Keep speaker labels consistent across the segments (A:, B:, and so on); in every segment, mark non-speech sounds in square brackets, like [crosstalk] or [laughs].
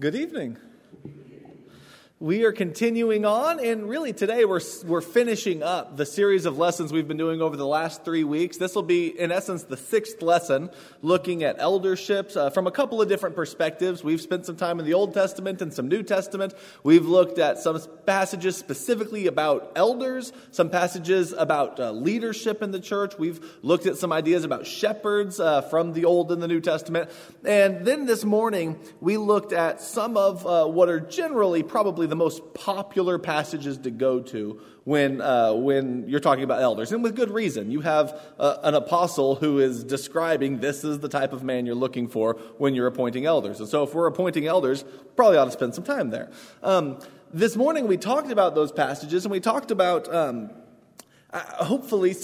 A: Good evening. We are continuing on, and really today we're, we're finishing up the series of lessons we've been doing over the last three weeks. This will be, in essence, the sixth lesson, looking at elderships uh, from a couple of different perspectives. We've spent some time in the Old Testament and some New Testament. We've looked at some passages specifically about elders, some passages about uh, leadership in the church. We've looked at some ideas about shepherds uh, from the Old and the New Testament. And then this morning, we looked at some of uh, what are generally probably the most popular passages to go to when, uh, when you're talking about elders, and with good reason. You have uh, an apostle who is describing this is the type of man you're looking for when you're appointing elders. And so, if we're appointing elders, probably ought to spend some time there. Um, this morning, we talked about those passages, and we talked about um, uh, hopefully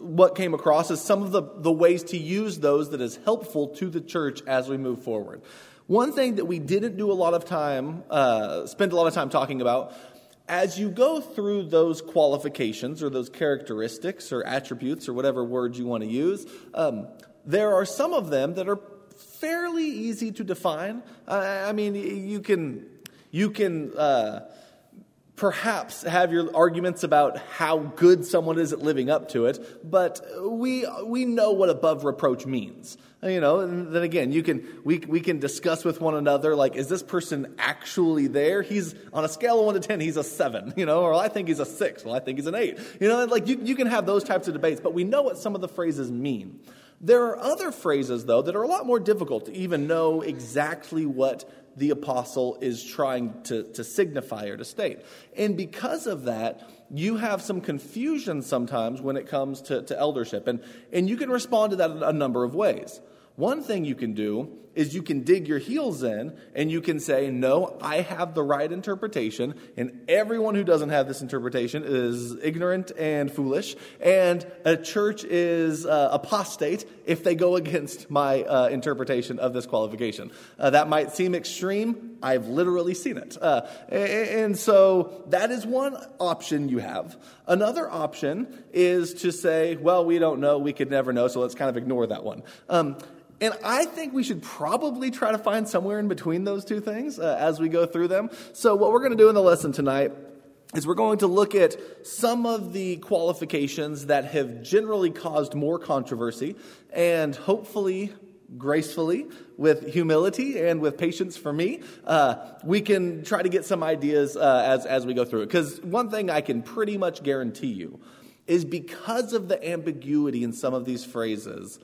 A: what came across is some of the, the ways to use those that is helpful to the church as we move forward. One thing that we didn't do a lot of time, uh, spend a lot of time talking about, as you go through those qualifications or those characteristics or attributes or whatever words you want to use, um, there are some of them that are fairly easy to define. Uh, I mean, you can you can uh, perhaps have your arguments about how good someone is at living up to it, but we we know what above reproach means. You know, and then again, you can we we can discuss with one another like, is this person actually there? He's on a scale of one to ten, he's a seven, you know, or I think he's a six, well, I think he's an eight. You know, like you, you can have those types of debates, but we know what some of the phrases mean. There are other phrases, though, that are a lot more difficult to even know exactly what the apostle is trying to, to signify or to state. And because of that, you have some confusion sometimes when it comes to, to eldership. And, and you can respond to that in a number of ways. One thing you can do is you can dig your heels in and you can say, No, I have the right interpretation, and everyone who doesn't have this interpretation is ignorant and foolish, and a church is uh, apostate if they go against my uh, interpretation of this qualification. Uh, that might seem extreme. I've literally seen it. Uh, and so that is one option you have. Another option is to say, Well, we don't know, we could never know, so let's kind of ignore that one. Um, and I think we should probably try to find somewhere in between those two things uh, as we go through them. So, what we're going to do in the lesson tonight is we're going to look at some of the qualifications that have generally caused more controversy and hopefully gracefully with humility and with patience for me uh, we can try to get some ideas uh, as, as we go through it because one thing i can pretty much guarantee you is because of the ambiguity in some of these phrases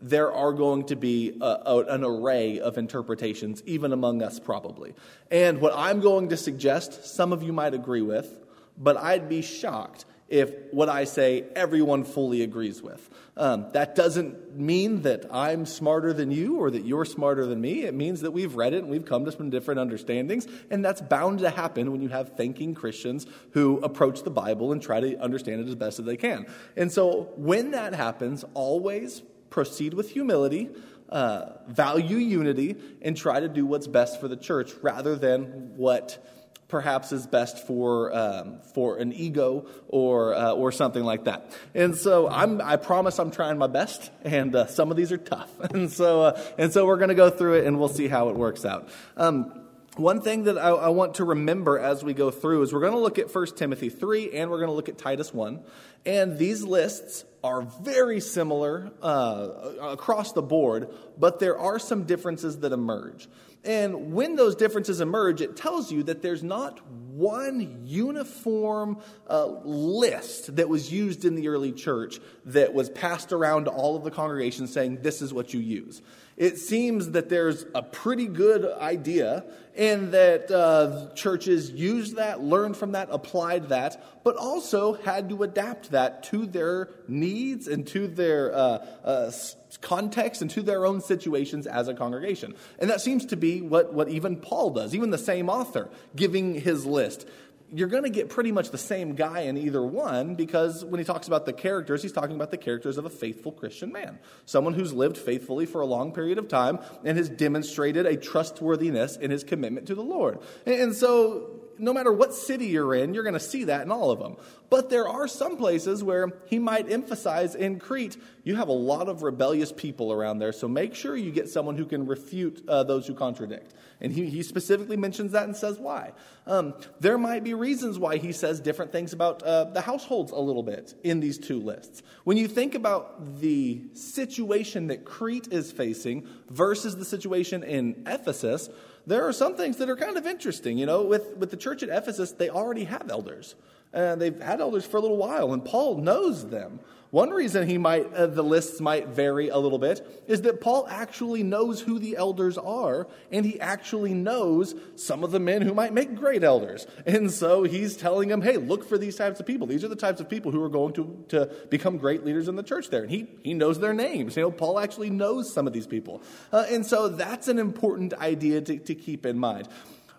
A: there are going to be a, a, an array of interpretations, even among us, probably. And what I'm going to suggest, some of you might agree with, but I'd be shocked if what I say everyone fully agrees with. Um, that doesn't mean that I'm smarter than you or that you're smarter than me. It means that we've read it and we've come to some different understandings, and that's bound to happen when you have thinking Christians who approach the Bible and try to understand it as best as they can. And so when that happens, always proceed with humility, uh, value unity, and try to do what's best for the church rather than what perhaps is best for um, for an ego or uh, or something like that. And so I'm I promise I'm trying my best, and uh, some of these are tough. [laughs] And so uh, and so we're going to go through it, and we'll see how it works out. Um, one thing that I, I, want to remember as we go through is we're going to look at 1 Timothy 3 and we're going to look at Titus 1. And these lists are very similar uh, across the board, but there are some differences that emerge. And when those differences emerge, it tells you that there's not one uniform uh, list that was used in the early church that was passed around to all of the congregations saying, this is what you use it seems that there's a pretty good idea and that uh, churches used that, learned from that, applied that, but also had to adapt that to their needs and to their uh, uh, context and to their own situations as a congregation. And that seems to be what, what even Paul does, even the same author, giving his list you're going to get pretty much the same guy in either one because when he talks about the characters, he's talking about the characters of a faithful Christian man. Someone who's lived faithfully for a long period of time and has demonstrated a trustworthiness in his commitment to the Lord. And so no matter what city you're in, you're going to see that in all of them. But there are some places where he might emphasize in Crete, you have a lot of rebellious people around there, so make sure you get someone who can refute uh, those who contradict. And he, he specifically mentions that and says why. Um, there might be reasons why he says different things about uh, the households a little bit in these two lists. When you think about the situation that Crete is facing versus the situation in Ephesus, there are some things that are kind of interesting. You know, with, with the church at Ephesus, they already have elders. And they've had elders for a little while, and Paul knows them. One reason he might, uh, the lists might vary a little bit is that Paul actually knows who the elders are, and he actually knows some of the men who might make great elders. And so he's telling them, hey, look for these types of people. These are the types of people who are going to, to become great leaders in the church there. And he, he knows their names. You know, Paul actually knows some of these people. Uh, and so that's an important idea to, to keep in mind.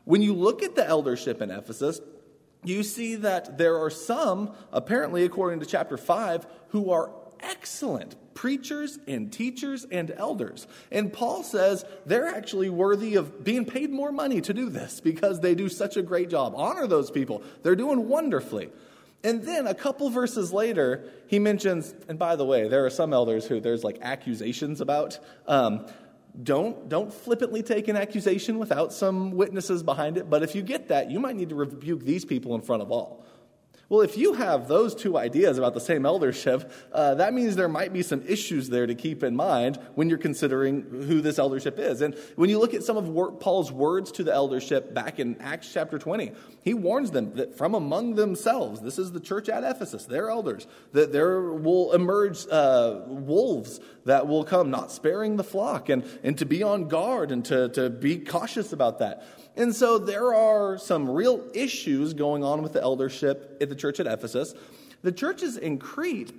A: When you look at the eldership in Ephesus, you see that there are some, apparently, according to chapter 5, who are excellent preachers and teachers and elders. And Paul says they're actually worthy of being paid more money to do this because they do such a great job. Honor those people, they're doing wonderfully. And then a couple verses later, he mentions, and by the way, there are some elders who there's like accusations about. Um, don't, don't flippantly take an accusation without some witnesses behind it. But if you get that, you might need to rebuke these people in front of all. Well, if you have those two ideas about the same eldership, uh, that means there might be some issues there to keep in mind when you're considering who this eldership is. And when you look at some of Paul's words to the eldership back in Acts chapter 20, he warns them that from among themselves, this is the church at Ephesus, their elders, that there will emerge uh, wolves that will come, not sparing the flock, and, and to be on guard and to, to be cautious about that. And so there are some real issues going on with the eldership at the church at Ephesus. The churches in Crete,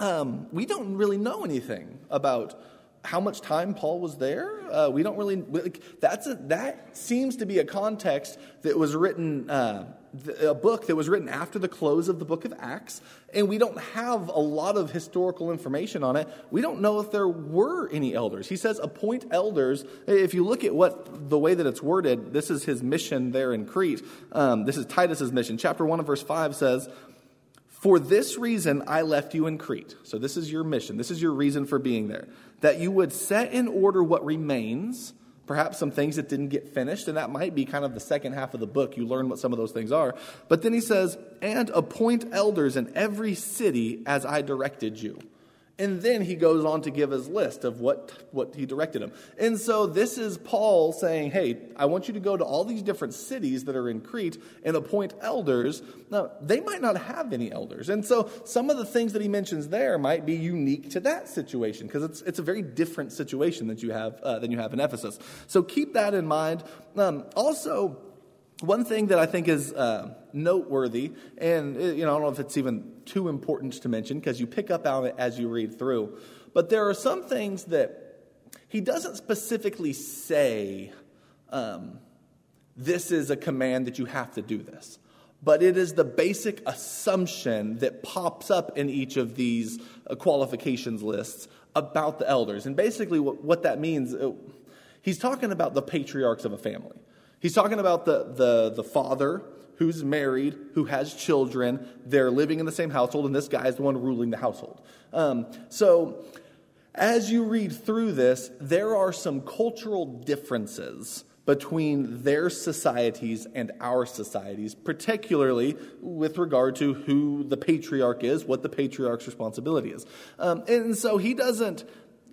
A: um, we don't really know anything about how much time Paul was there. Uh, we don't really. Like, that's a, that seems to be a context that was written uh, a book that was written after the close of the book of Acts, and we don't have a lot of historical information on it. We don't know if there were any elders. He says, appoint elders. If you look at what the way that it's worded, this is his mission there in Crete. Um, this is Titus's mission. Chapter 1 of verse 5 says, For this reason I left you in Crete. So this is your mission. This is your reason for being there. That you would set in order what remains perhaps some things that didn't get finished, and that might be kind of the second half of the book. You learn what some of those things are. But then he says, and appoint elders in every city as I directed you. And then he goes on to give his list of what, what he directed him. And so this is Paul saying, Hey, I want you to go to all these different cities that are in Crete and appoint elders. Now, they might not have any elders. And so some of the things that he mentions there might be unique to that situation because it's, it's a very different situation that you have, uh, than you have in Ephesus. So keep that in mind. Um, also, one thing that I think is uh, noteworthy, and uh, you know, I don't know if it's even too important to mention because you pick up on it as you read through, but there are some things that he doesn't specifically say. Um, this is a command that you have to do this, but it is the basic assumption that pops up in each of these uh, qualifications lists about the elders, and basically what, what that means. Uh, he's talking about the patriarchs of a family. He's talking about the, the, the father who's married, who has children. They're living in the same household, and this guy is the one ruling the household. Um, so, as you read through this, there are some cultural differences between their societies and our societies, particularly with regard to who the patriarch is, what the patriarch's responsibility is. Um, and so he doesn't,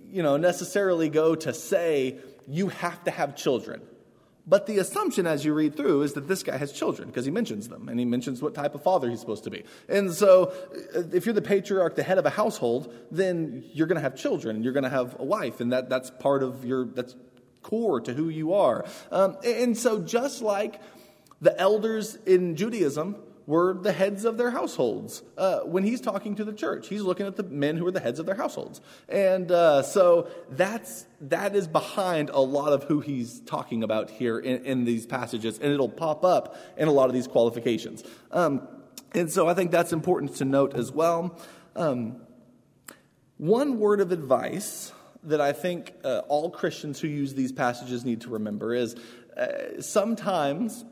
A: you know, necessarily go to say, you have to have children but the assumption as you read through is that this guy has children because he mentions them and he mentions what type of father he's supposed to be. And so, uh, if you're the patriarch, the head of a household, then you're going to have children and you're going to have a wife, and that, that's part of your, that's core to who you are. Um, and so, just like the elders in Judaism were the heads of their households. Uh, when he's talking to the church, he's looking at the men who are the heads of their households. And uh, so that's, that is behind a lot of who he's talking about here in, in these passages, and it'll pop up in a lot of these qualifications. Um, and so I think that's important to note as well. Um, one word of advice that I think uh, all Christians who use these passages need to remember is uh, sometimes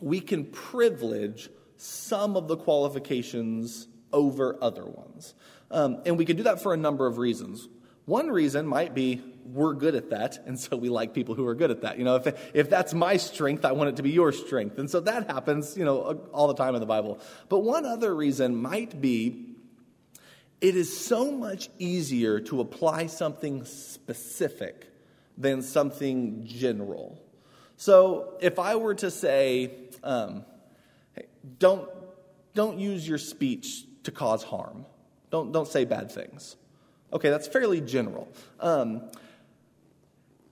A: we can privilege some of the qualifications over other ones. Um, and we can do that for a number of reasons. One reason might be we're good at that, and so we like people who are good at that. You know, if, if that's my strength, I want it to be your strength. And so that happens, you know, all the time in the Bible. But one other reason might be it is so much easier to apply something specific than something general. So if I were to say, um, don't, don't use your speech to cause harm, don't, don't say bad things. Okay, that's fairly general. Um,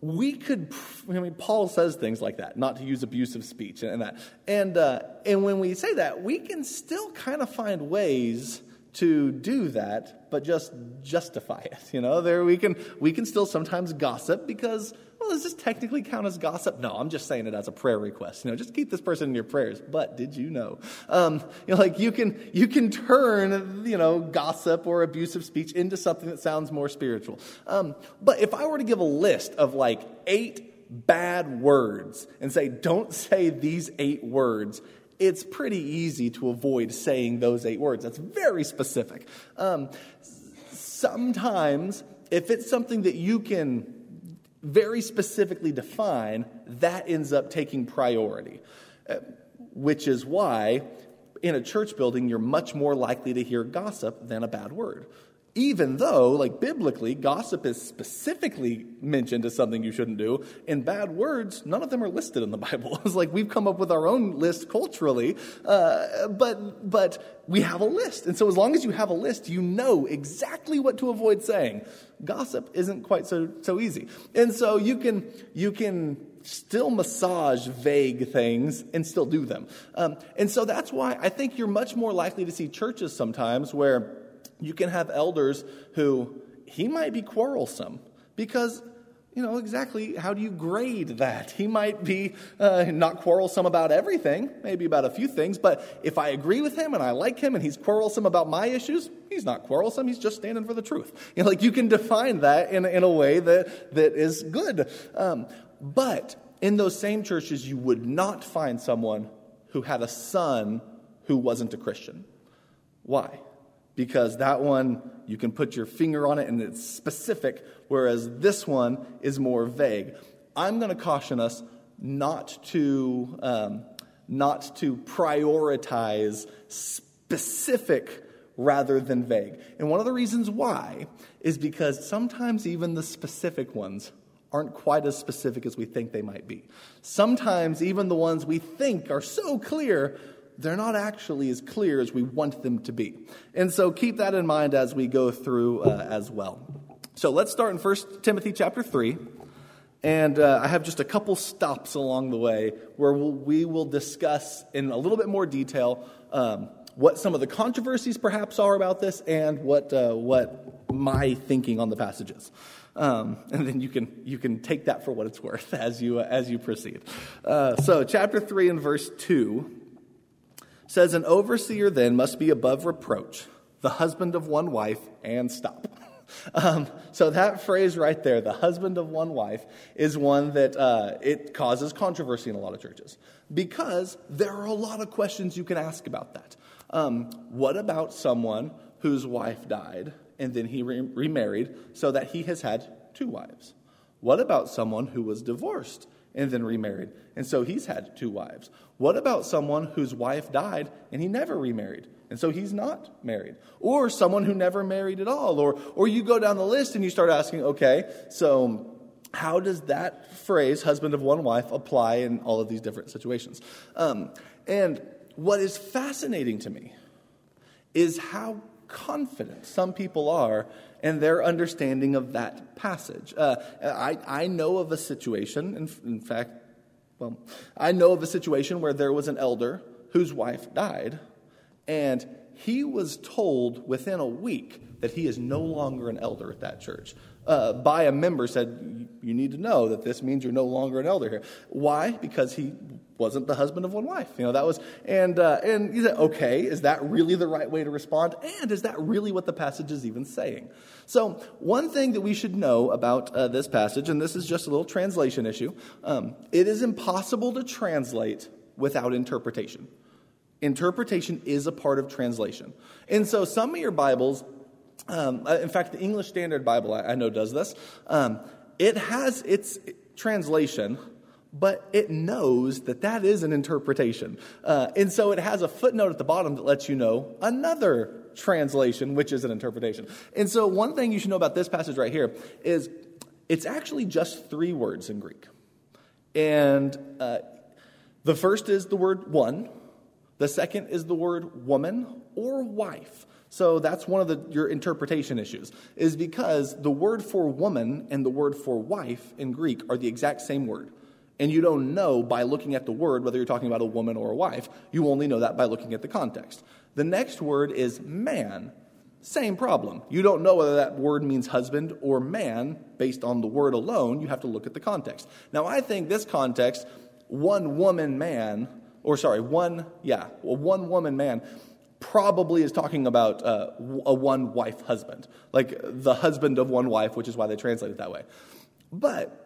A: we could, I mean, Paul says things like that, not to use abusive speech and that. And, uh, and when we say that, we can still kind of find ways to do that, but just justify it. You know, there we can, we can still sometimes gossip because well, does this technically count as gossip? No, I'm just saying it as a prayer request. You know, just keep this person in your prayers. But did you know? Um, you know, like you can you can turn you know gossip or abusive speech into something that sounds more spiritual. Um, but if I were to give a list of like eight bad words and say, don't say these eight words, it's pretty easy to avoid saying those eight words. That's very specific. Um, sometimes, if it's something that you can very specifically define, that ends up taking priority. Uh, which is why in a church building, you're much more likely to hear gossip than a bad word. Even though, like biblically, gossip is specifically mentioned as something you shouldn't do, in bad words, none of them are listed in the [laughs] Bible. It's like we've come up with our own list culturally, uh, but, but we have a list. And so as long as you have a list, you know exactly what to avoid saying gossip isn't quite so, so easy. And so you can, you can still massage vague things and still do them. Um, and so that's why I think you're much more likely to see churches sometimes where you can have elders who he might be quarrelsome because you know, exactly how do you grade that? He might be uh, not quarrelsome about everything, maybe about a few things, but if I agree with him and I like him and he's quarrelsome about my issues, he's not quarrelsome, he's just standing for the truth. [laughs] You know, like you can define that in, in a way that, that is good. Um, but in those same churches, you would not find someone who had a son who wasn't a Christian. Why? Because that one you can put your finger on it and it's specific, whereas this one is more vague. I'm going to caution us not to um, not to prioritize specific rather than vague. And one of the reasons why is because sometimes even the specific ones aren't quite as specific as we think they might be. Sometimes even the ones we think are so clear they're not actually as clear as we want them to be. And so keep that in mind as we go through uh, as well. So let's start in 1 Timothy chapter 3. And uh, I have just a couple stops along the way where we'll, we will discuss in a little bit more detail um, what some of the controversies perhaps are about this and what, uh, what my thinking on the passage is. Um, and then you can, you can take that for what it's worth [laughs] as you, uh, as you proceed. Uh, so, chapter 3 and verse 2 says, An overseer then must be above reproach, the husband of one wife, and stop. [laughs] Um, so that phrase right there, the husband of one wife, is one that uh, it causes controversy in a lot of churches because there are a lot of questions you can ask about that. Um, what about someone whose wife died and then he re- remarried so that he has had two wives? What about someone who was divorced and then remarried. And so he's had two wives. What about someone whose wife died and he never remarried? And so he's not married. Or someone who never married at all. Or, or you go down the list and you start asking, okay, so how does that phrase, husband of one wife, apply in all of these different situations? Um, and what is fascinating to me is how confident some people are in their understanding of that passage. Uh, I, I know of a situation, in, in fact, well, I know of a situation where there was an elder whose wife died, and he was told within a week that he is no longer an elder at that church. Uh, by a member said, You need to know that this means you're no longer an elder here. Why? Because he wasn't the husband of one wife. You know, that was, and, uh, and you said, okay, is that really the right way to respond? And is that really what the passage is even saying? So, one thing that we should know about uh, this passage, and this is just a little translation issue, um, it is impossible to translate without interpretation. Interpretation is a part of translation. And so some of your Bibles, um, uh, in fact, the English Standard Bible, I, I know, does this. Um, it has its translation, but it knows that that is an interpretation. Uh, and so it has a footnote at the bottom that lets you know another translation, which is an interpretation. And so, one thing you should know about this passage right here is it's actually just three words in Greek. And uh, the first is the word one, the second is the word woman or wife. So that's one of the, your interpretation issues, is because the word for woman and the word for wife in Greek are the exact same word. And you don't know by looking at the word whether you're talking about a woman or a wife. You only know that by looking at the context. The next word is man. Same problem. You don't know whether that word means husband or man based on the word alone. You have to look at the context. Now, I think this context, one woman man, or sorry, one, yeah, one woman man probably is talking about uh, a one wife husband, like the husband of one wife, which is why they translate it that way. But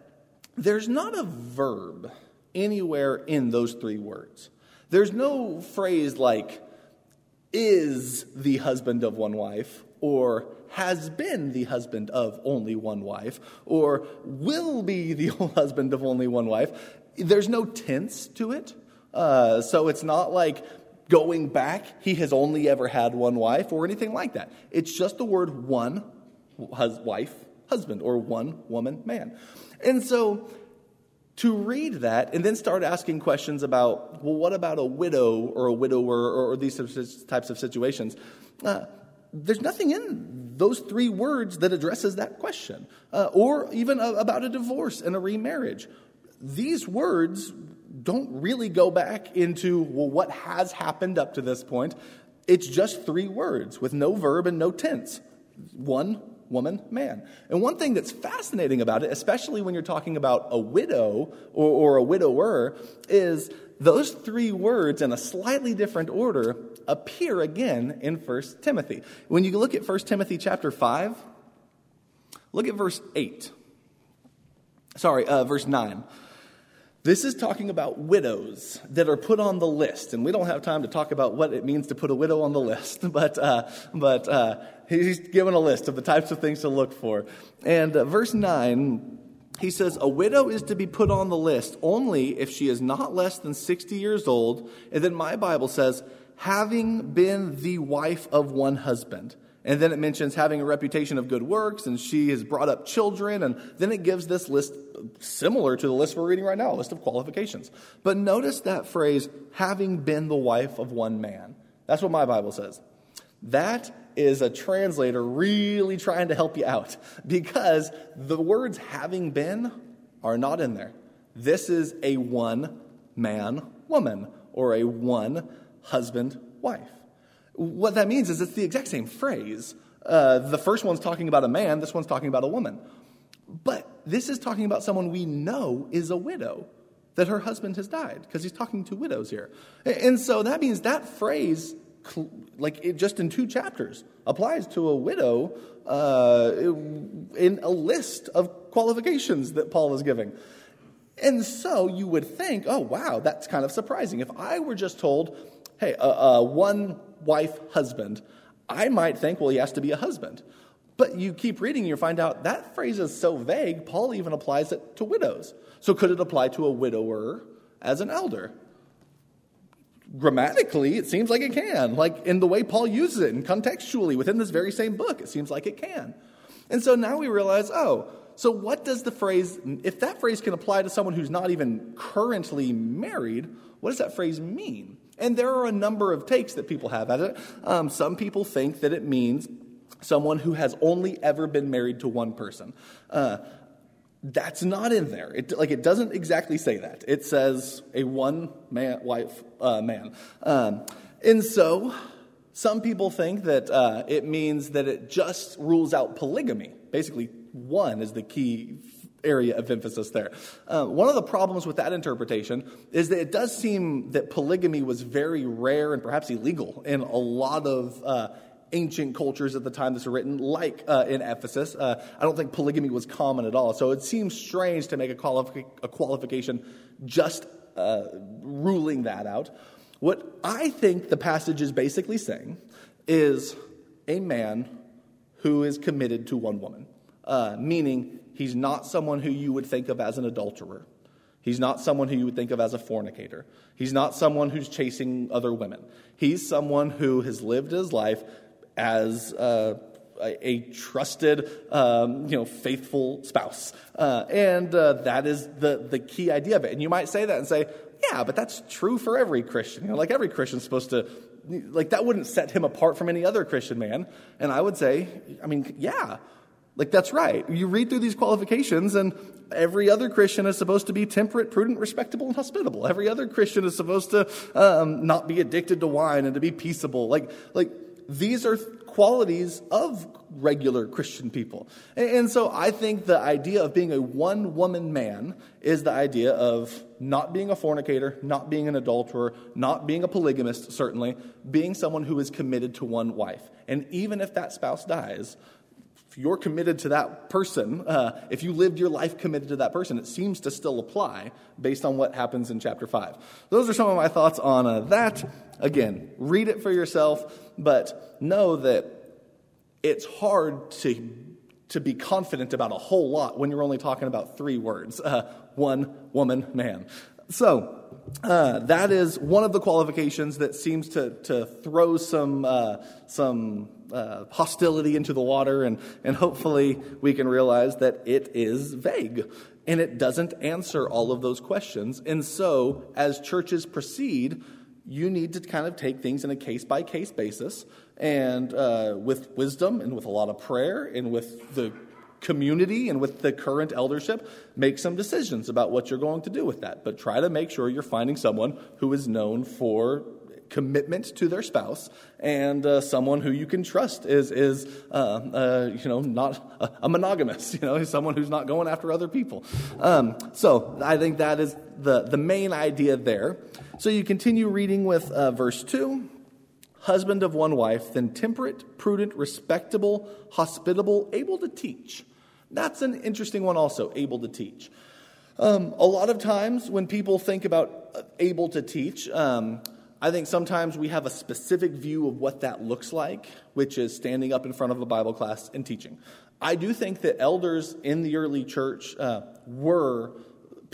A: there's not a verb anywhere in those three words. There's no phrase like is the husband of one wife or has been the husband of only one wife or will be the [laughs] husband of only one wife. There's no tense to it. Uh, so it's not like going back, he has only ever had one wife or anything like that. It's just the word one hus- wife, husband, or one woman, man. And so to read that and then start asking questions about, well, what about a widow or a widower or, or these types of situations? Uh, there's nothing in those three words that addresses that question, uh, or even a, about a divorce and a remarriage. These words don't really go back into, well, what has happened up to this point. It's just three words with no verb and no tense. One woman, man. And one thing that's fascinating about it, especially when you're talking about a widow or, or, a widower, is those three words in a slightly different order appear again in 1 Timothy. When you look at 1 Timothy chapter 5, look at verse 8. Sorry, uh, verse 9. This is talking about widows that are put on the list, and we don't have time to talk about what it means to put a widow on the list, [laughs] but, uh, but uh, he's given a list of the types of things to look for. And uh, verse 9, he says, A widow is to be put on the list only if she is not less than 60 years old, and then my Bible says, having been the wife of one husband. And then it mentions having a reputation of good works, and she has brought up children, and then it gives this list similar to the list we're reading right now, a list of qualifications. But notice that phrase, having been the wife of one man. That's what my Bible says. That is a translator really trying to help you out [laughs] because the words having been are not in there. This is a one man woman or a one husband wife. What that means is it's the exact same phrase. Uh, the first one's talking about a man, this one's talking about a woman. But this is talking about someone we know is a widow, that her husband has died, because he's talking to widows here. And so that means that phrase, like it, just in two chapters, applies to a widow uh, in a list of qualifications that Paul is giving. And so you would think, oh, wow, that's kind of surprising. If I were just told, hey, a, a one wife husband, I might think, well, he has to be a husband. But you keep reading you find out that phrase is so vague, Paul even applies it to widows. So could it apply to a widower as an elder? Grammatically, it seems like it can. Like in the way Paul uses it and contextually within this very same book, it seems like it can. And so now we realize, oh, so what does the phrase, if that phrase can apply to someone who's not even currently married, what does that phrase mean? And there are a number of takes that people have at it. Um, some people think that it means someone who has only ever been married to one person. Uh, that's not in there. It, like it doesn't exactly say that. It says a one man wife uh, man, um, and so some people think that uh, it means that it just rules out polygamy. Basically, one is the key area of emphasis there. Uh, one of the problems with that interpretation is that it does seem that polygamy was very rare and perhaps illegal in a lot of uh, ancient cultures at the time this was written, like uh, in Ephesus. Uh, I don't think polygamy was common at all. So it seems strange to make a, a qualification just uh, ruling that out. What I think the passage is basically saying is a man who is committed to one woman, uh, meaning he's not someone who you would think of as an adulterer. He's not someone who you would think of as a fornicator. He's not someone who's chasing other women. He's someone who has lived his life as uh, a, a, trusted, um, you know, faithful spouse. Uh, and uh, that is the, the key idea of it. And you might say that and say, yeah, but that's true for every Christian. You know, like every Christian's supposed to, like that wouldn't set him apart from any other Christian man. And I would say, I mean, yeah, like that's right. You read through these qualifications and every other Christian is supposed to be temperate, prudent, respectable, and hospitable. Every other Christian is supposed to um, not be addicted to wine and to be peaceable. Like, like these are qualities of regular Christian people. And so I think the idea of being a one woman man is the idea of not being a fornicator, not being an adulterer, not being a polygamist, certainly, being someone who is committed to one wife. And even if that spouse dies, if you're committed to that person, uh, if you lived your life committed to that person, it seems to still apply based on what happens in chapter 5. Those are some of my thoughts on uh, that. Again, read it for yourself, but know that it's hard to, to be confident about a whole lot when you're only talking about three words uh, one woman, man. So, uh, that is one of the qualifications that seems to, to throw some, uh, some uh, hostility into the water, and, and hopefully we can realize that it is vague and it doesn't answer all of those questions. And so, as churches proceed, you need to kind of take things in a case by case basis and uh, with wisdom and with a lot of prayer and with the community and with the current eldership, make some decisions about what you're going to do with that. But try to make sure you're finding someone who is known for commitment to their spouse and uh, someone who you can trust is is uh, uh, you know not a, a, monogamous [laughs] you know someone who's not going after other people. Um, so i think that is the the main idea there. So you continue reading with uh, verse 2 husband of one wife, then temperate, prudent, respectable, hospitable, able to teach. That's an interesting one, also, able to teach. Um, a lot of times when people think about uh, able to teach, um, I think sometimes we have a specific view of what that looks like, which is standing up in front of a Bible class and teaching. I do think that elders in the early church uh, were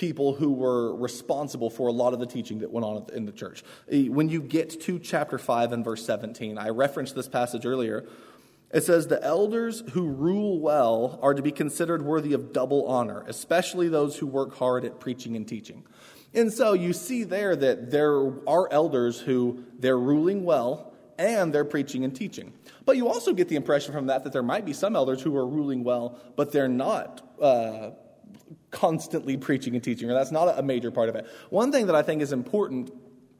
A: people who were responsible for a lot of the teaching that went on in the church. When you get to chapter 5 and verse 17, I referenced this passage earlier. It says, The elders who rule well are to be considered worthy of double honor, especially those who work hard at preaching and teaching. And so you see there that there are elders who they're ruling well and they're preaching and teaching. But you also get the impression from that that there might be some elders who are ruling well, but they're not uh, constantly preaching and teaching, or that's not a major part of it. One thing that I think is important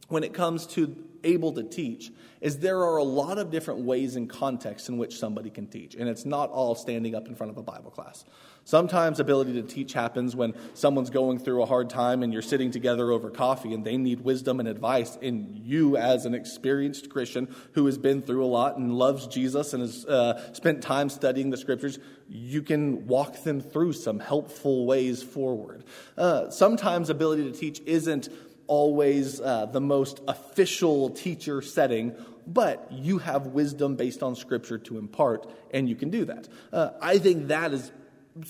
A: when it comes to able to teach is there are a lot of different ways and contexts in which somebody can teach, and it's not all standing up in front of a Bible class. Sometimes ability to teach happens when someone's going through a hard time and you're sitting together over coffee and they need wisdom and advice. And you, as an experienced Christian who has been through a lot and loves Jesus and has uh, spent time studying the scriptures, you can walk them through some helpful ways forward. Uh, sometimes ability to teach isn't always uh, the most official teacher setting, but you have wisdom based on Scripture to impart, and you can do that. Uh, I think that is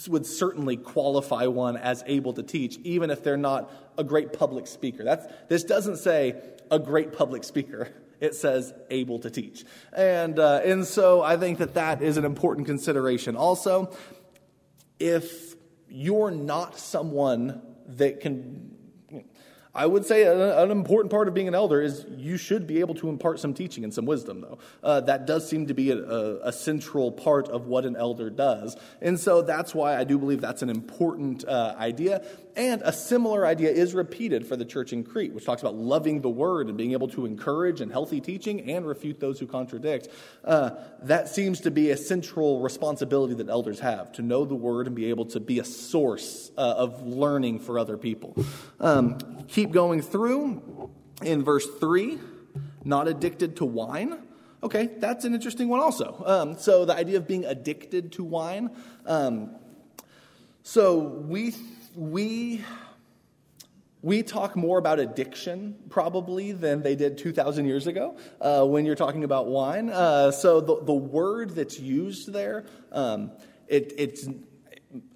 A: would certainly qualify one as able to teach, even if they're not a great public speaker. That's, this doesn't say a great public speaker. [laughs] It says able to teach. And, uh, and so I think that that is an important consideration. Also, if you're not someone that can I would say an important part of being an elder is you should be able to impart some teaching and some wisdom, though. Uh, that does seem to be a, a, a, central part of what an elder does. And so that's why I do believe that's an important uh, idea. And a similar idea is repeated for the church in Crete, which talks about loving the word and being able to encourage and healthy teaching and refute those who contradict. Uh, that seems to be a central responsibility that elders have to know the word and be able to be a source uh, of learning for other people. Um, keep going through in verse 3 not addicted to wine. Okay, that's an interesting one also. Um, so the idea of being addicted to wine. Um, so we we We talk more about addiction probably than they did 2,000 years ago uh, when you're talking about wine. Uh, so the, the word that's used there, um, it, it's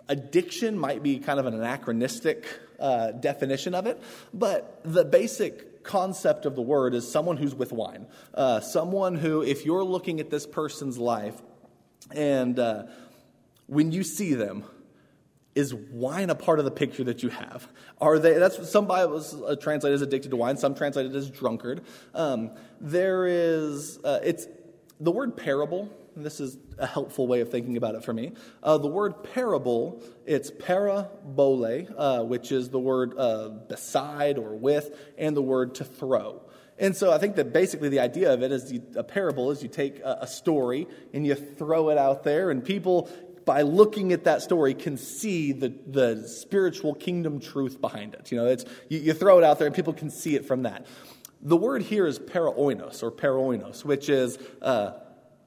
A: addiction might be kind of an anachronistic uh, definition of it, but the basic concept of the word is someone who's with wine. Uh, someone who, if you're looking at this person's life and uh, when you see them, is wine a part of the picture that you have? Are they? That's some Bibles uh, translate as addicted to wine. Some translate it as drunkard. Um, there is. Uh, it's the word parable. This is a helpful way of thinking about it for me. Uh, the word parable, it's parabole, uh, which is the word uh, beside or with, and the word to throw. And so I think that basically the idea of it is you, a parable is you take a, a, story and you throw it out there, and people by looking at that story, can see the, the spiritual kingdom truth behind it. You know, it's, you, you throw it out there and people can see it from that. The word here is paraoinos or paraoinos, which is uh,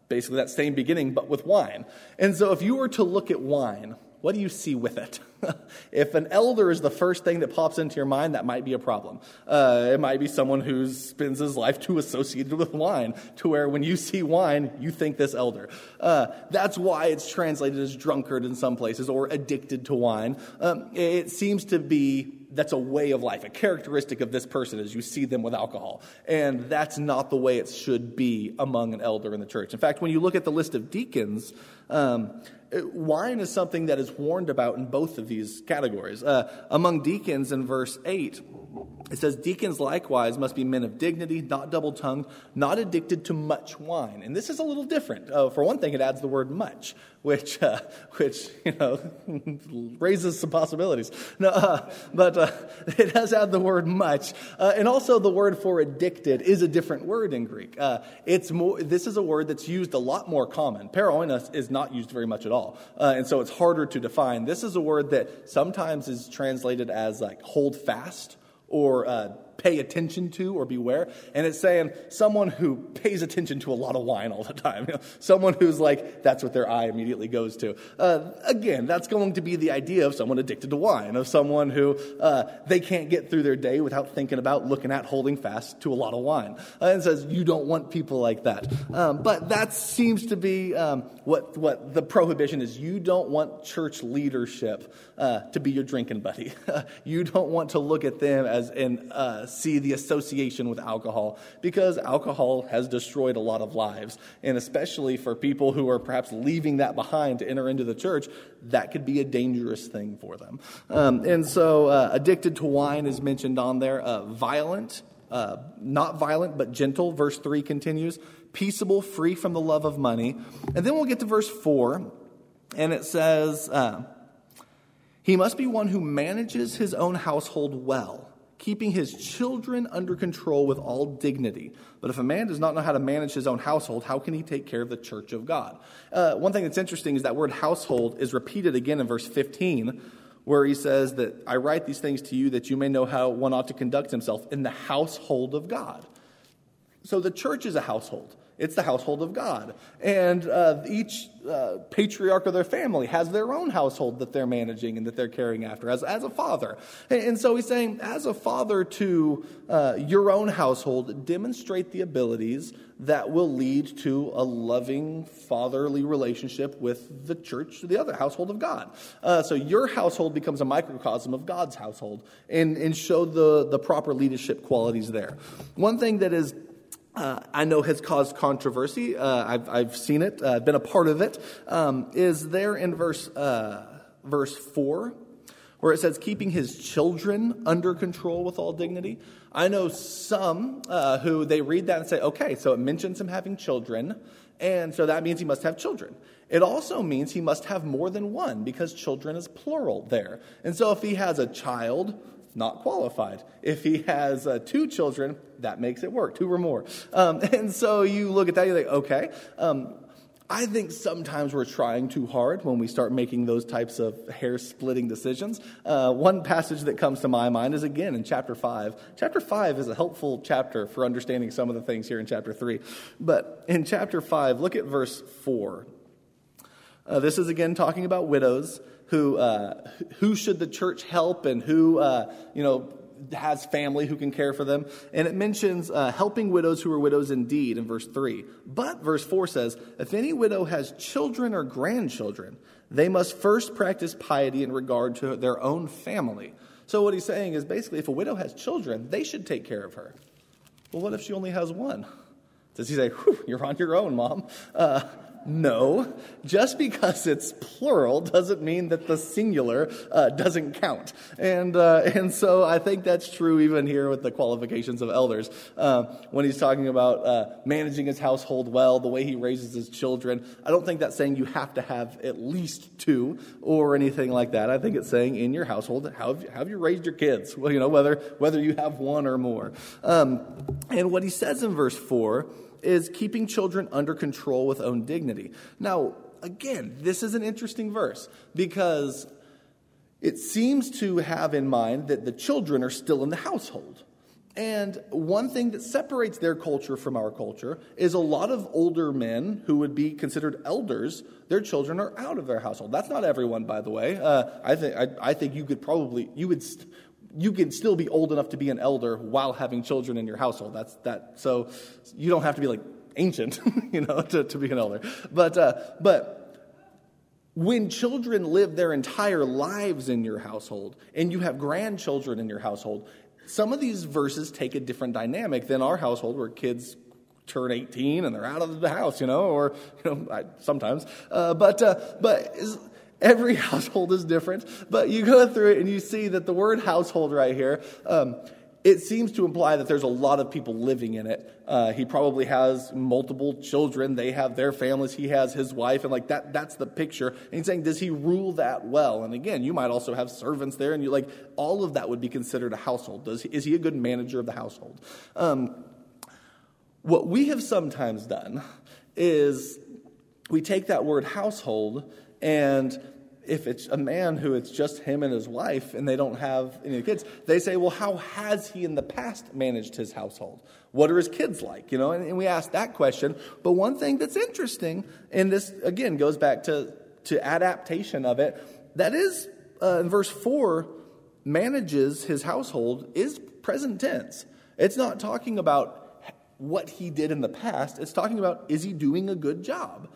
A: basically that same beginning but with wine. And so if you were to look at wine, what do you see with it? [laughs] if an elder is the first thing that pops into your mind, that might be a problem. Uh, it might be someone who spends his life too associated with wine, to where when you see wine, you think this elder. Uh, that's why it's translated as drunkard in some places or addicted to wine. Um, it seems to be that's a way of life. A characteristic of this person is you see them with alcohol. And that's not the way it should be among an elder in the church. In fact, when you look at the list of deacons, um, wine is something that is warned about in both of these categories. Uh, among deacons in verse 8, it says, Deacons likewise must be men of dignity, not double tongued, not addicted to much wine. And this is a little different. Uh, for one thing, it adds the word much, which, uh, [laughs] which you know, [laughs] raises some possibilities. No, uh, but uh, [laughs] it does add the word much. Uh, and also, the word for addicted is a different word in Greek. Uh, it's more, this is a word that's used a lot more common. Paroinos is not used very much at all. and so it's harder to define. This is a word that sometimes is translated as like hold fast or uh, pay attention to or beware. And it's saying someone who pays attention to a lot of wine all the time. You know, someone who's like, that's what their eye immediately goes to. Uh, again, that's going to be the idea of someone addicted to wine, of someone who uh, they can't get through their day without thinking about, looking at, holding fast to a lot of wine. Uh, and says, you don't want people like that. Um, but that seems to be um, what, what the prohibition is. You don't want church leadership uh, to be your drinking buddy. [laughs] you don't want to look at them as and uh, see the association with alcohol because alcohol has destroyed a lot of lives. And especially for people who are perhaps leaving that behind to enter into the church, that could be a dangerous thing for them. Um, and so, uh, addicted to wine is mentioned on there. Uh, violent, uh, not violent, but gentle. Verse 3 continues peaceable, free from the love of money. And then we'll get to verse 4, and it says, uh, He must be one who manages his own household well keeping his children under control with all dignity. But if a man does not know how to manage his own household, how can he take care of the church of God? Uh, one thing that's interesting is that word household is repeated again in verse 15, where he says that I write these things to you that you may know how one ought to conduct himself in the household of God. So the church is a household. It's the household of God. And uh, each uh, patriarch of their family has their own household that they're managing and that they're caring after as, as a father. And, and so he's saying, as a father to uh, your own household, demonstrate the abilities that will lead to a loving fatherly relationship with the church, the other household of God. Uh, so your household becomes a microcosm of God's household and, and show the, the proper leadership qualities there. One thing that is uh, I know has caused controversy. Uh, I've, I've seen it, uh, been a part of it. Um, is there in verse, uh, verse 4, where it says, keeping his children under control with all dignity. I know some uh, who they read that and say, okay, so it mentions him having children, and so that means he must have children. It also means he must have more than one because children is plural there. And so if he has a child, not qualified. If he has uh, two children, that makes it work, two or more. Um, [laughs] and so you look at that, you think, okay. Um, I think sometimes we're trying too hard when we start making those types of hair splitting decisions. Uh, one passage that comes to my mind is again in chapter 5. Chapter 5 is a helpful chapter for understanding some of the things here in chapter 3. But in chapter 5, look at verse 4. Uh, this is again talking about widows who, uh, who should the church help and who, uh, you know, has family who can care for them. And it mentions uh, helping widows who are widows indeed in verse 3. But verse 4 says, If any widow has children or grandchildren, they must first practice piety in regard to their own family. So what he's saying is basically, if a widow has children, they should take care of her. Well, what if she only has one? Does he say, You're on your own, mom? Uh, no, just because it's plural doesn't mean that the singular uh, doesn't count. And, uh, and so I think that's true even here with the qualifications of elders. Uh, when he's talking about uh, managing his household well, the way he raises his children, I don't think that's saying you have to have at least two or anything like that. I think it's saying in your household, how have you, how have you raised your kids? Well, you know, whether, whether you have one or more. Um, and what he says in verse 4 is keeping children under control with own dignity. Now, again, this is an interesting verse because it seems to have in mind that the children are still in the household. And one thing that separates their culture from our culture is a lot of older men who would be considered elders, their children are out of their household. That's not everyone, by the way. Uh, I, think, I, I, think you could probably, you would, st- you can still be old enough to be an elder while having children in your household. That's that. So you don't have to be like ancient, [laughs] you know, to, to be an elder. But uh, but when children live their entire lives in your household and you have grandchildren in your household, some of these verses take a different dynamic than our household where kids turn 18 and they're out of the house, you know, or you know, I, sometimes. Uh, but uh, but Every [laughs] household is different, but you go through it and you see that the word household right here, um, it seems to imply that there's a lot of people living in it. Uh, he probably has multiple children. They have their families. He has his wife, and like that, that's the picture. And he's saying, does he rule that well? And again, you might also have servants there, and you like all of that would be considered a household. Does is he a good manager of the household? Um, what we have sometimes done is we take that word household and if it's a man who it's just him and his wife and they don't have any kids, they say, well, how has he in the past managed his household? What are his kids like? You know, and, and we ask that question. But one thing that's interesting, and this again goes back to, to adaptation of it, that is uh, in verse 4, manages his household is present tense. It's not talking about what he did in the past, it's talking about is he doing a good job?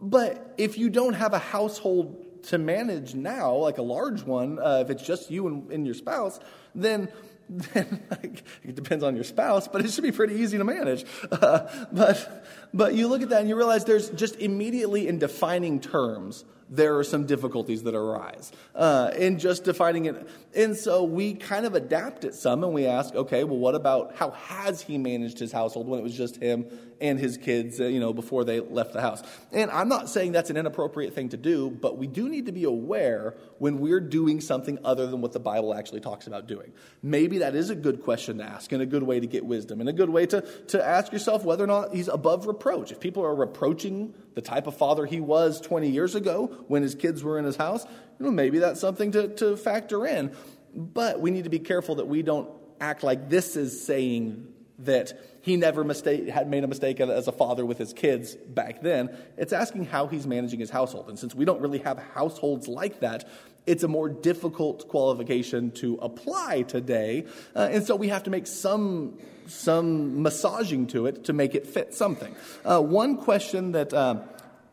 A: But if you don't have a household to manage now, like a large one, uh, if it's just you and, and your spouse, then [laughs] then like, it depends on your spouse, but it should be pretty easy to manage. [laughs] Uh, but but you look at that and you realize there's just immediately in defining terms there are some difficulties that arise uh, in just defining it. And so we kind of adapt it some and we ask, okay, well, what about how has he managed his household when it was just him and his kids, uh, you know, before they left the house? And I'm not saying that's an inappropriate thing to do, but we do need to be aware when we're doing something other than what the Bible actually talks about doing. Maybe that is a good question to ask and a good way to get wisdom and a good way to, to ask yourself whether or not he's above reproach. If people are reproaching the type of father he was 20 years ago when his kids were in his house, you know, maybe that's something to, to factor in. But we need to be careful that we don't act like this is saying that he never mistake, had made a mistake as a father with his kids back then. It's asking how he's managing his household. And since we don't really have households like that, it's a more difficult qualification to apply today. Uh, and so we have to make some, some massaging to it to make it fit something. Uh, one question that uh,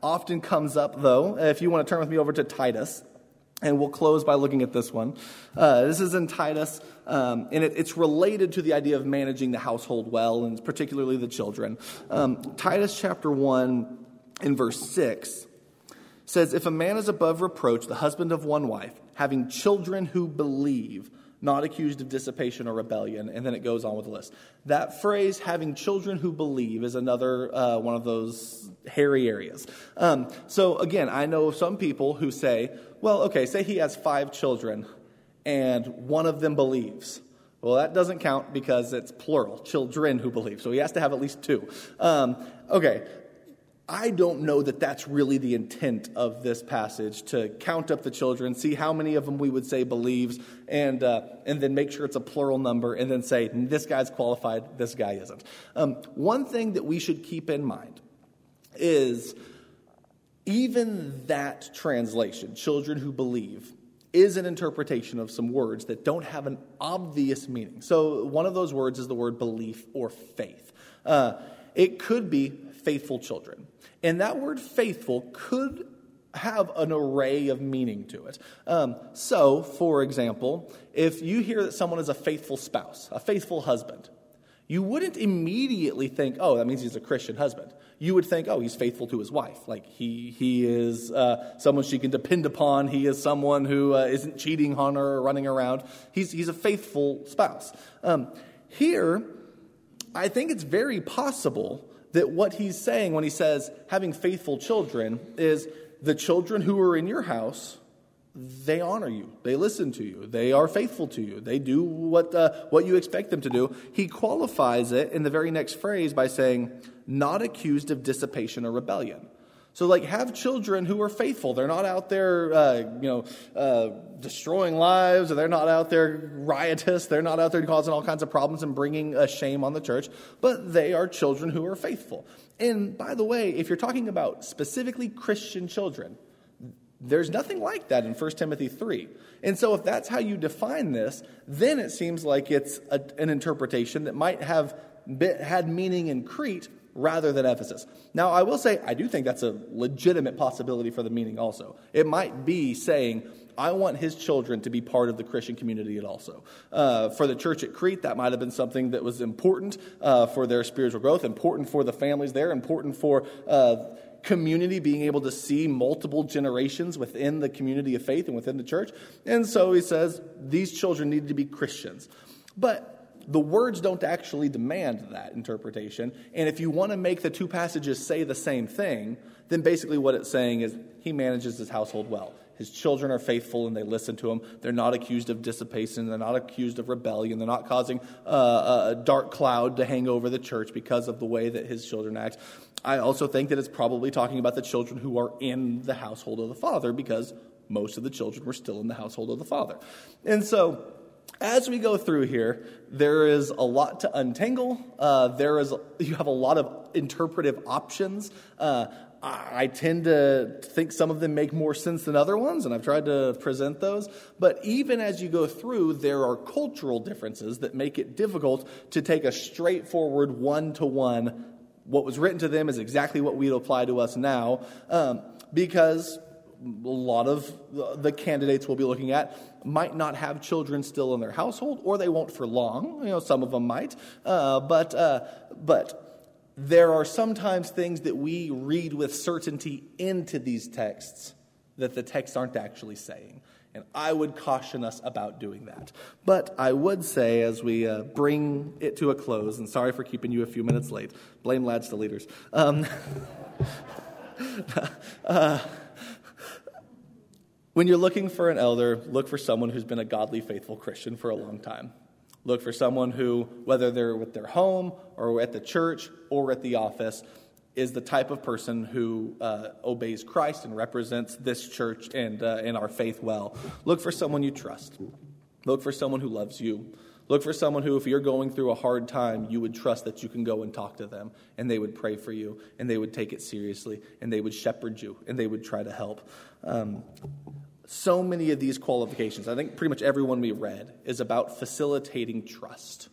A: often comes up, though, if you want to turn with me over to Titus, and we'll close by looking at this one. Uh, this is in Titus, um, and it, it's related to the idea of managing the household well, and particularly the children. Um, Titus chapter 1 in verse 6 says, If a man is above reproach, the husband of one wife, having children who believe, not accused of dissipation or rebellion. And then it goes on with the list. That phrase, having children who believe, is another uh, one of those hairy areas. Um, so again, I know some people who say, well, okay, say he has five children and one of them believes. Well, that doesn't count because it's plural, children who believe. So he has to have at least two. Um, okay, I don't know that that's really the intent of this passage to count up the children, see how many of them we would say believes, and, uh, and then make sure it's a plural number, and then say, this guy's qualified, this guy isn't. Um, one thing that we should keep in mind is even that translation, children who believe, is an interpretation of some words that don't have an obvious meaning. So, one of those words is the word belief or faith. Uh, it could be faithful children. And that word faithful could have an array of meaning to it. Um, so, for example, if you hear that someone is a faithful spouse, a faithful husband, you wouldn't immediately think, oh, that means he's a Christian husband. You would think, oh, he's faithful to his wife. Like he, he is uh, someone she can depend upon. He is someone who uh, not cheating on her or running around. He's, he's a faithful spouse. Um, here, I think it's very possible that what he's saying when he says having faithful children is the children who are in your house they honor you. They listen to you. They are faithful to you. They do what, uh, what you expect them to do. He qualifies it in the very next phrase by saying, not accused of dissipation or rebellion. So, like, have children who are faithful. They're not out there, uh, you know, uh, destroying lives, or they're not out there riotous. They're not out there causing all kinds of problems and bringing a shame on the church. But they are children who are faithful. And by the way, if you're talking about specifically Christian children, there's nothing like that in 1 Timothy 3. And so, if that's how you define this, then it seems like it's a, an interpretation that might have had meaning in Crete rather than Ephesus. Now, I will say, I do think that's a legitimate possibility for the meaning also. It might be saying, I want his children to be part of the Christian community also. Uh, for the church at Crete, that might have been something that was important uh, for their spiritual growth, important for the families there, important for uh, community, being able to see multiple generations within the community of faith and within the church. And so he says these children need to be Christians. But the words don't actually demand that interpretation. And if you want to make the two passages say the same thing, then basically what it's saying is he manages his household well. His children are faithful and they listen to him. They're not accused of dissipation. They're not accused of rebellion. They're not causing uh, a dark cloud to hang over the church because of the way that his children act. I also think that it's probably talking about the children who are in the household of the father because most of the children were still in the household of the father. And so, as we go through here, there is a lot to untangle. Uh, there is you have a lot of interpretive options. Uh, I tend to think some of them make more sense than other ones, and I've tried to present those. But even as you go through, there are cultural differences that make it difficult to take a straightforward one to one. What was written to them is exactly what we'd apply to us now, um, because a lot of the candidates we'll be looking at might not have children still in their household, or they won't for long. You know, some of them might, uh, but uh, but there are sometimes things that we read with certainty into these texts that the texts aren't actually saying. And I would caution us about doing that. But I would say, as we uh, bring it to a close, and sorry for keeping you a few minutes late, blame lads to leaders. Um, [laughs] uh, when you're looking for an elder, look for someone who's been a godly, faithful Christian for a long time. Look for someone who, whether they're with their home or at the church or at the office, is the type of person who uh, obeys Christ and represents this church and, uh, and our faith well. Look for someone you trust. Look for someone who loves you. Look for someone who, if you're going through a hard time, you would trust that you can go and talk to them, and they would pray for you, and they would take it seriously, and they would shepherd you, and they would try to help. Um, so many of these qualifications, I think pretty much everyone we read, is about facilitating trust.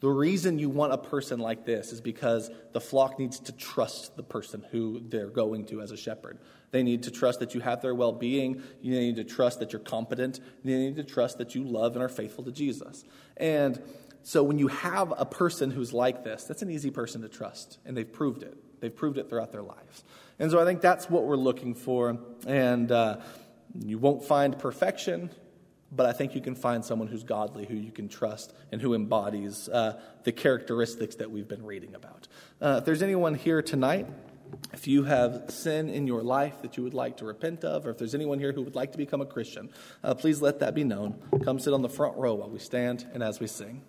A: The reason you want a person like this is because the flock needs to trust the person who they're going to as a shepherd. They need to trust that you have their well being. You need to trust that you're competent. They need to trust that you love and are faithful to Jesus. And so when you have a person who's like this, that's an easy person to trust. And they've proved it. They've proved it throughout their lives. And so I think that's what we're looking for. And uh, you won't find perfection, but I think you can find someone who's godly, who you can trust, and who embodies uh, the characteristics that we've been reading about. Uh, if there's anyone here tonight, if you have sin in your life that you would like to repent of, or if there's anyone here who would like to become a Christian, uh, please let that be known. Come sit on the front row while we stand and as we sing.